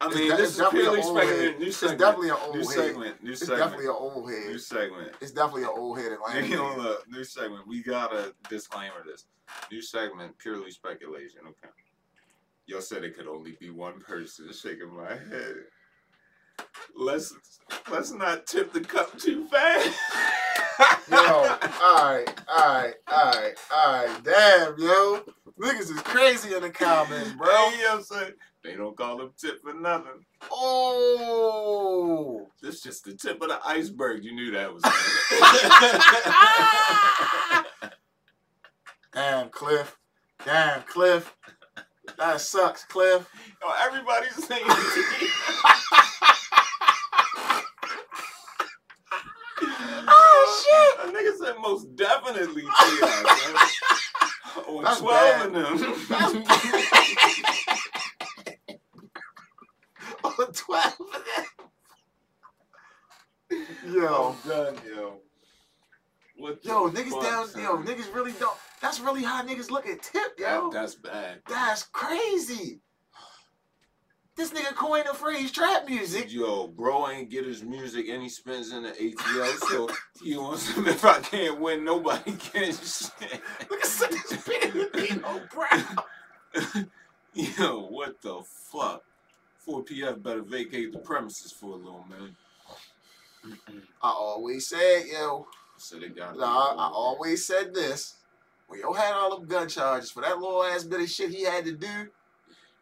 I mean, it's this is purely speculative. New segment. It's definitely an old new head. segment. New it's segment. definitely an old head. New segment. It's definitely an old head Atlanta. You know, look, new segment. We gotta disclaimer this. New segment, purely speculation. Okay. Y'all said it could only be one person shaking my head. Let's let's not tip the cup too fast. yo, alright, alright, alright, alright. Damn, yo. Niggas is crazy in the comments, bro. You know what I'm saying? They don't call them tip for nothing. Oh! This just the tip of the iceberg. You knew that was Damn, Cliff. Damn, Cliff. That sucks, Cliff. Oh, everybody's saying. oh shit! A nigga said most definitely T.I. Oh, That's 12 bad. of them. oh, 12 of them. Yo. I'm done, yo. What yo, niggas down, son? yo, niggas really don't. That's really how niggas look at tip, yo. That, that's bad. Bro. That's crazy. This nigga coined the phrase trap music. Yo, bro ain't get his music and he spends in the ATL, so he wants him if I can't win, nobody can shit. Look at this pin no brown. Yo, what the fuck? 4PF better vacate the premises for a little man. I always said, yo. So they got. Nah, I, I always said this. When yo had all them gun charges for that little ass bit of shit he had to do,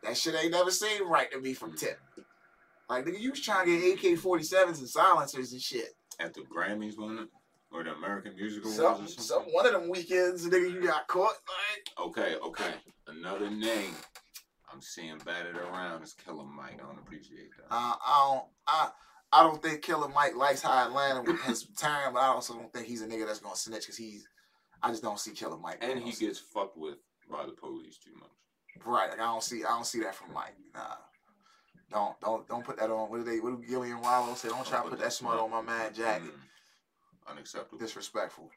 that shit ain't never seemed right to me from Tip. Like nigga, you was trying to get AK 47s and silencers and shit. At the Grammys, wasn't it? Or the American Music Awards some, some one of them weekends, nigga, you got caught. Like okay, okay, another name I'm seeing batted around is Killer Mike. I don't appreciate that. Uh, I don't. I I don't think Killer Mike likes how Atlanta has time, but I also don't think he's a nigga that's gonna snitch because he's. I just don't see Killer Mike. And he gets fucked with by the police too much. Right. Like I don't see. I don't see that from Mike. Nah. Don't don't don't put that on. What do they? What do Gillian Wallo say? Don't try to put that smut on my man Jack. Mm. Unacceptable. Disrespectful.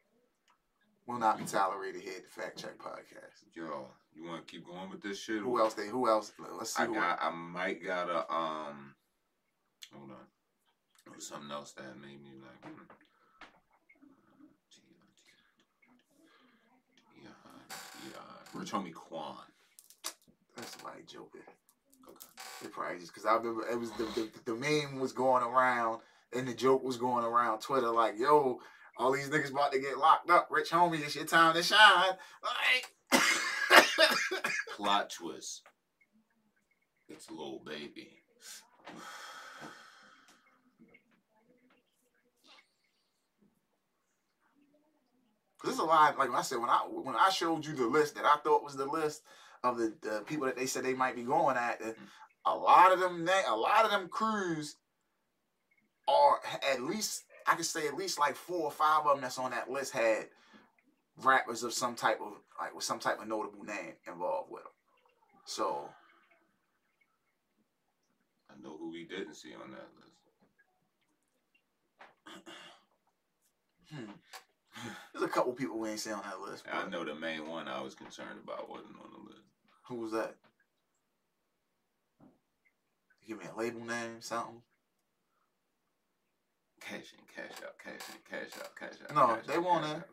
Will not be tolerated here at the Fact Check Podcast. Yo, you want to keep going with this shit? Who else? They? Who else? Let's see. I got. I might gotta. Um. Hold on. Was something else that made me like. Hmm. Rich homie Quan. That's like joking. Okay. It probably just because I remember it was the, the the meme was going around and the joke was going around Twitter like, yo, all these niggas about to get locked up. Rich homie, it's your time to shine. Like plot twist. It's a little baby. There's a lot. Like I said, when I when I showed you the list that I thought was the list of the, the people that they said they might be going at, a lot of them, a lot of them crews are at least I could say at least like four or five of them that's on that list had rappers of some type of like with some type of notable name involved with them. So I know who we didn't see on that list. hmm. There's a couple people we ain't see on that list. I know the main one I was concerned about wasn't on the list. Who was that? Give me a label name, something. Cash in, cash out, cash in, cash out, cash out. No, cash they won't in.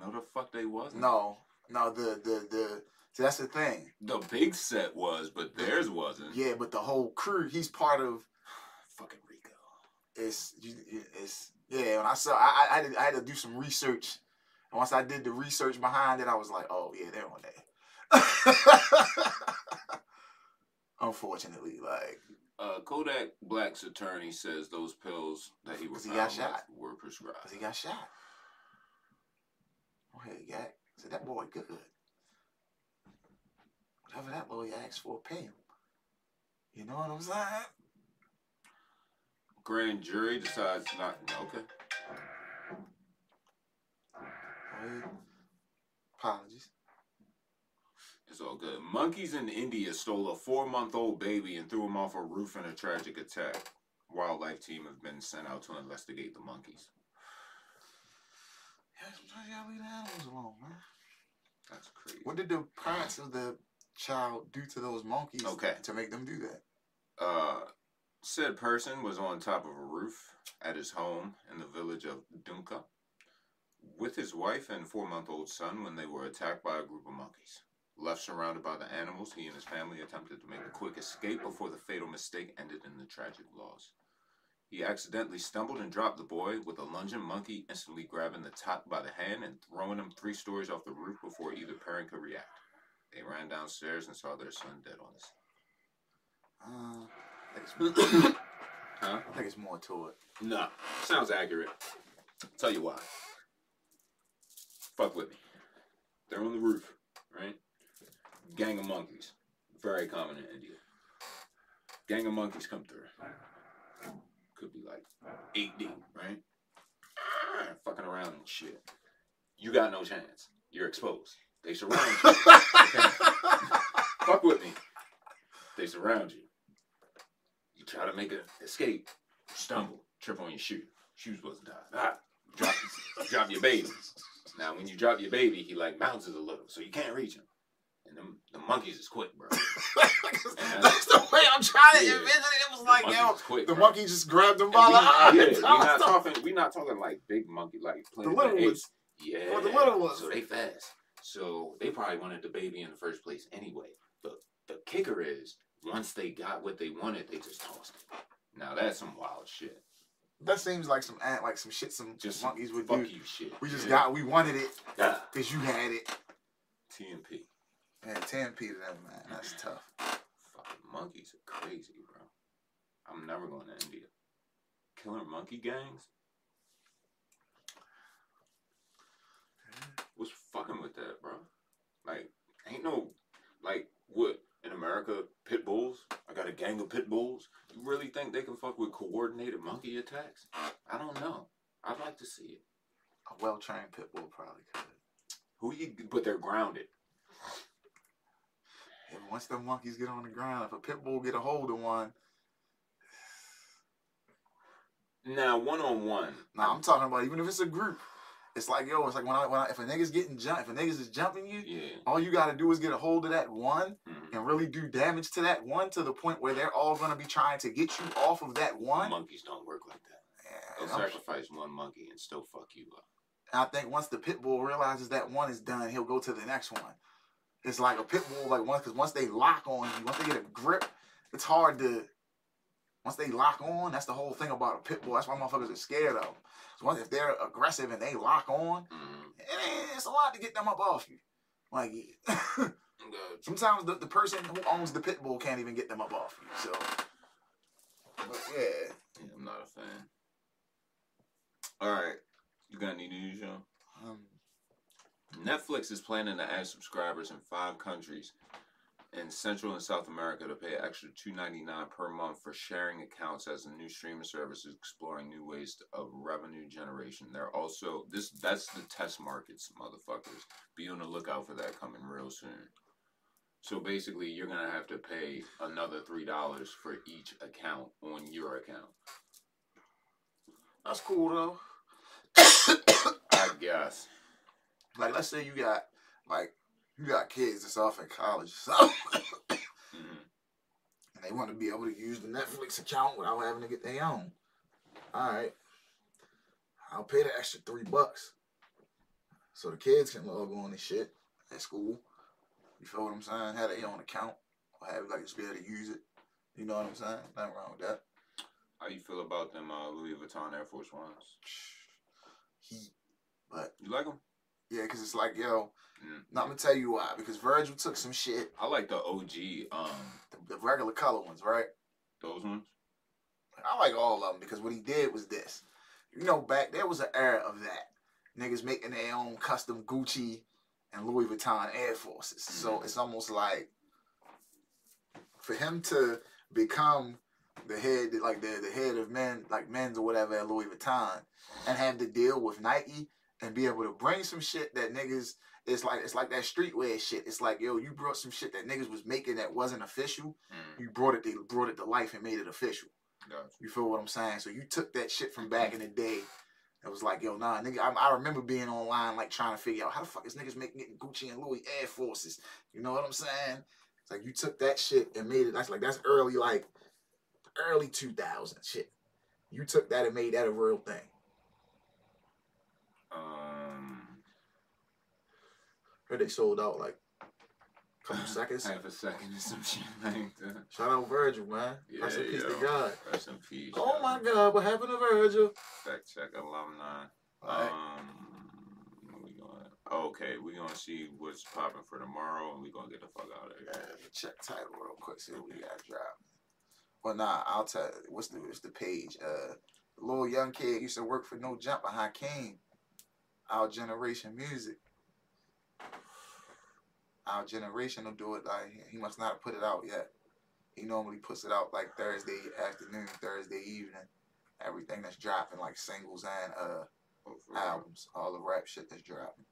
No, the fuck they wasn't. No, no, the the the. See, that's the thing. The big set was, but theirs wasn't. Yeah, but the whole crew, he's part of. Fucking Rico. It's it's yeah, when I saw, I, I, had to, I had to do some research. And once I did the research behind it, I was like, oh, yeah, they're on that. Unfortunately, like. Uh, Kodak Black's attorney says those pills that he was he got shot. were prescribed. Because he got shot. Oh, hey, Yak. Said that boy good. Whatever that lawyer asked for, pay him. You know what I'm saying? Grand jury decides not. Okay. Apologies. It's all good. Monkeys in India stole a four-month-old baby and threw him off a roof in a tragic attack. Wildlife team have been sent out to investigate the monkeys. Yeah, sometimes you gotta leave the animals alone, man. That's crazy. What did the parents of the child do to those monkeys okay. to make them do that? Uh, Said person was on top of a roof at his home in the village of Dunka with his wife and four month old son when they were attacked by a group of monkeys. Left surrounded by the animals, he and his family attempted to make a quick escape before the fatal mistake ended in the tragic loss. He accidentally stumbled and dropped the boy, with a lunging monkey instantly grabbing the top by the hand and throwing him three stories off the roof before either parent could react. They ran downstairs and saw their son dead on his. Uh, I think it's more, Huh? I think it's more to it. No, sounds accurate. Tell you why. Fuck with me. They're on the roof, right? Gang of monkeys, very common in India. Gang of monkeys come through. Could be like eight deep, right? Ah, Fucking around and shit. You got no chance. You're exposed. They surround you. Fuck with me. They surround you. Try to make an escape. Stumble. Trip on your shoe. Shoes wasn't tied. Ah, drop, drop your baby. Now, when you drop your baby, he like bounces a little, so you can't reach him. And them, the monkeys is quick, bro. That's the way I'm trying to Yeah. envision it. It was like, yo, quick, the bro. monkey just grabbed him And by we, the eye. yeah, we not talking. We not talking like big monkey, like The little the ones. Yeah, Or the little ones. So they fast. So they probably wanted the baby in the first place anyway. But the kicker is, once they got what they wanted, they just tossed it. Now that's some wild shit. That seems like some ant, like some shit some Just monkeys would do. Fuck do. you, shit. We just Yeah. got, we wanted it Yeah. because you had it. TMP. Man, 10 P to them, man. That's tough. Fucking monkeys are crazy, bro. I'm never going to India. Killer monkey gangs? What's fucking with that, bro? Like, ain't no, like, what, in America, pit bulls? I got a gang of pit bulls? You really think they can fuck with coordinated monkey attacks? I don't know. I'd like to see it. A well trained pit bull probably could. Who you, but they're grounded. And once the monkeys get on the ground, if a pit bull get a hold of one, Now, one on one. nah, I'm talking about even if it's a group, it's like yo, it's like when I, when I if a nigga's getting jumped, if a nigga's is jumping you, Yeah. all you gotta do is get a hold of that one Mhm. and really do damage to that one to the point where they're all gonna be trying to get you off of that one. Monkeys don't work like that. And They'll I'm- sacrifice one monkey and still fuck you up. I think once the pit bull realizes that one is done, he'll go to the next one. It's like a pit bull, like once because once they lock on you, once they get a grip, it's hard to. Once they lock on, that's the whole thing about a pit bull. That's why motherfuckers are scared of them. So once if they're aggressive and they lock on, Mhm. it it's a lot to get them up off you. Like sometimes the, the person who owns the pit bull can't even get them up off you. So, but yeah, Yeah, I'm not a fan. All right, you got any news, John? um, Netflix is planning to add subscribers in five countries in Central and South America to pay extra two ninety nine per month for sharing accounts as the new streaming service is exploring new ways of revenue generation. They're also this that's the test markets, motherfuckers. Be on the lookout for that coming real soon. So basically, you're gonna have to pay another three dollars for each account on your account. that's cool though. I guess. like let's say you got like you got kids that's off in college so. And they want to be able to use the netflix account without having to get their own. All right i'll pay the extra three bucks. So the kids can log on and shit at school. You feel what i'm saying? Have their own account. Or have like just be able to use it. You know what i'm saying? Nothing wrong with that. How you feel about them uh, Louis Vuitton Air Force Ones? he but You like them? Yeah because it's like yo Mm. now i'm gonna tell you why because virgil took some shit I like the OG, um, the, the regular color ones right those ones. I like all of them because what he did was this. You know, back there was an era of that. Niggas making their own custom Gucci and Louis Vuitton Air Forces. So Mhm. it's almost like for him to become the head, like the, the head of men, like men's or whatever at Louis Vuitton, and have to deal with Nike and be able to bring some shit that niggas. It's like it's like that streetwear shit. It's like yo, you brought some shit that niggas was making that wasn't official. Mm. You brought it, they brought it to life and made it official. Gotcha. You feel what I'm saying? So you took that shit from back in the day. It was like, yo, nah, nigga. I, I remember being online, like trying to figure out how the fuck is niggas making Gucci and Louis Air Forces. You know what I'm saying? It's like you took that shit and made it. That's like that's early, like early 2000 shit. You took that and made that a real thing. Um, Heard they sold out like a couple seconds. half a second or some shit like that. Shout out Virgil, man. Yeah, Rest in peace yo. to God. Rest in peace. Oh yo. my God, what happened to Virgil? Fact check alumni. Alright. Um, we going? Okay. we're gonna see what's popping for tomorrow, and we're gonna get the fuck out of here. Yeah, check title real quick. See what we got drop. Well, nah, I'll tell. You, what's the what's the page? Uh, little young kid used to work for No Jump behind King. Our generation music. Our generation will do it like he must not have put it out yet. He normally puts it out like Thursday afternoon, Thursday evening. Everything that's dropping, like singles and uh oh, albums, all the rap shit that's dropping.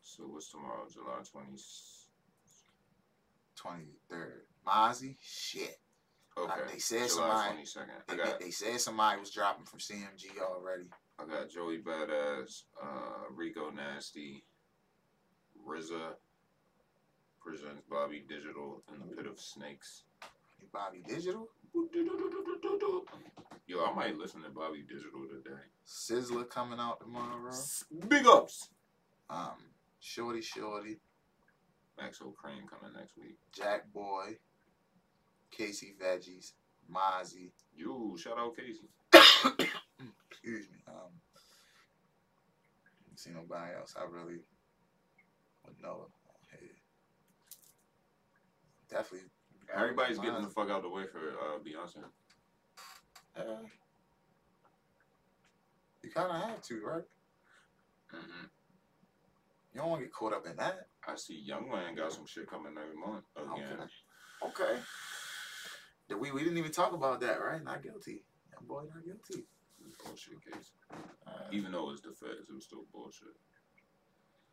So what's tomorrow? July 20, 23rd. Mozzy? Shit. Okay. They said July somebody. They, got, they, said somebody was dropping from CMG already. I got Joey Badass, uh, Rico Nasty, RZA presents Bobby Digital in the Pit of Snakes. Bobby Digital? Yo, I might listen to Bobby Digital today. Sizzler coming out tomorrow. Big ups. Um, Shorty Shorty. Maxo Kream coming next week. Jack Boy. Casey Veggies. Mozzy. You shout out Casey. Excuse me. Um, see nobody else. I really would know. Hey, definitely. Everybody's getting the fuck out of the way for uh, Beyonce. Uh, you kind of have to, right? Mm-hmm. You don't want to get caught up in that. I see Young Man got some shit coming every month again. Okay. okay. We we didn't even talk about that, right? Not guilty. Young boy, not guilty. Bullshit case. Uh, even though it's the feds, it was still bullshit.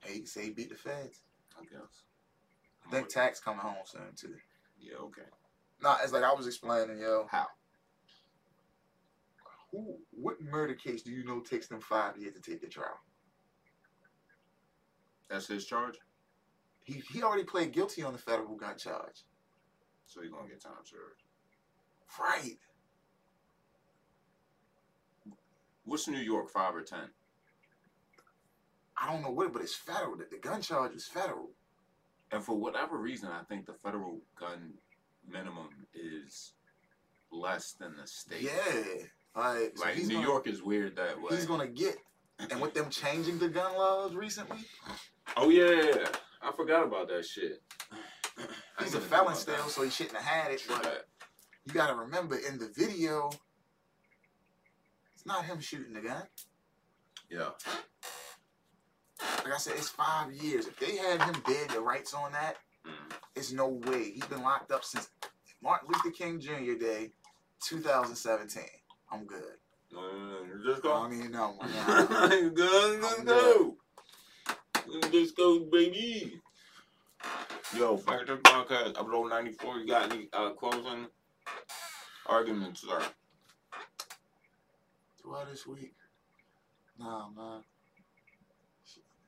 Hey, you say he beat the feds. I guess. I think tax coming home soon too. Yeah. Okay. Nah, it's like I was explaining, yo. How? Who? What murder case do you know takes them five years to take the trial? That's his charge. He he already pled guilty on the federal gun charge. So he's gonna get time served. Right. What's New York five or ten? I don't know what, but it's federal. The, the gun charge is federal. And for whatever reason, I think the federal gun minimum is less than the state. Yeah. Like, so like New gonna, York is weird that way. He's gonna get and with them changing the gun laws recently. Oh yeah, I forgot about that shit. He's a felon still, that. so he shouldn't have had it. But you gotta remember in the video, it's not him shooting the gun. Yeah. Like I said, it's five years. If they had him dead, the rights on that, mm. it's no way. He's been locked up since Martin Luther King Jr. Day, 2017. I'm good. Uh, just go. I don't even know. good, let's go. Let's go, baby. Yo, Fire Truck Podcast, episode 94. You got any uh, closing arguments, are Throughout this week? Nah, man.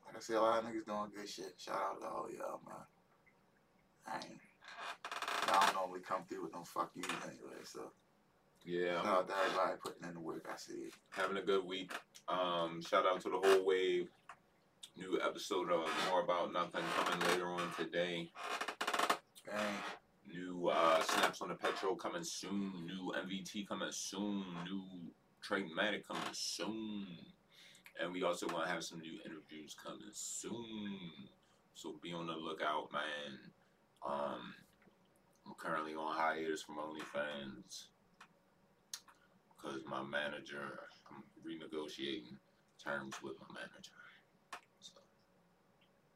Like I said, a lot of niggas doing good shit. Shout out to all y'all, man. I ain't. I don't normally come through with no fuck you anyway, so. Yeah. Shout out to everybody putting in the work. I see it. Having a good week. Um, shout out to the whole wave. New episode of More About Nothing coming later on today. Dang. New uh, Snaps on the Petrol coming soon. New MVT coming soon. New Matic coming soon. And we also want to have some new interviews coming soon. So be on the lookout, man. Um, I'm currently on hiatus from OnlyFans because my manager, I'm renegotiating terms with my manager. So.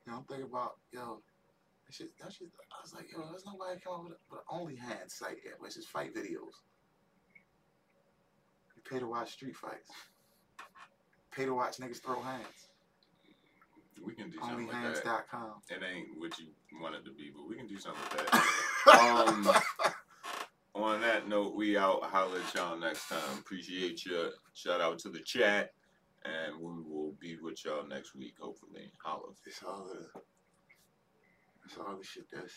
Know, I'm thinking about, yo, that shit, that shit, I was like, yo, there's nobody come up with, with an OnlyHand site yet, which is fight videos. You pay to watch street fights. Pay to watch niggas throw hands. We can do something like that. Com. It ain't what you wanted to be, but we can do something with that. um, on that note, we out. Holla at y'all next time. Appreciate you. Shout out to the chat. And we will be with y'all next week, hopefully. Holla. It's all the, it's all the shit that's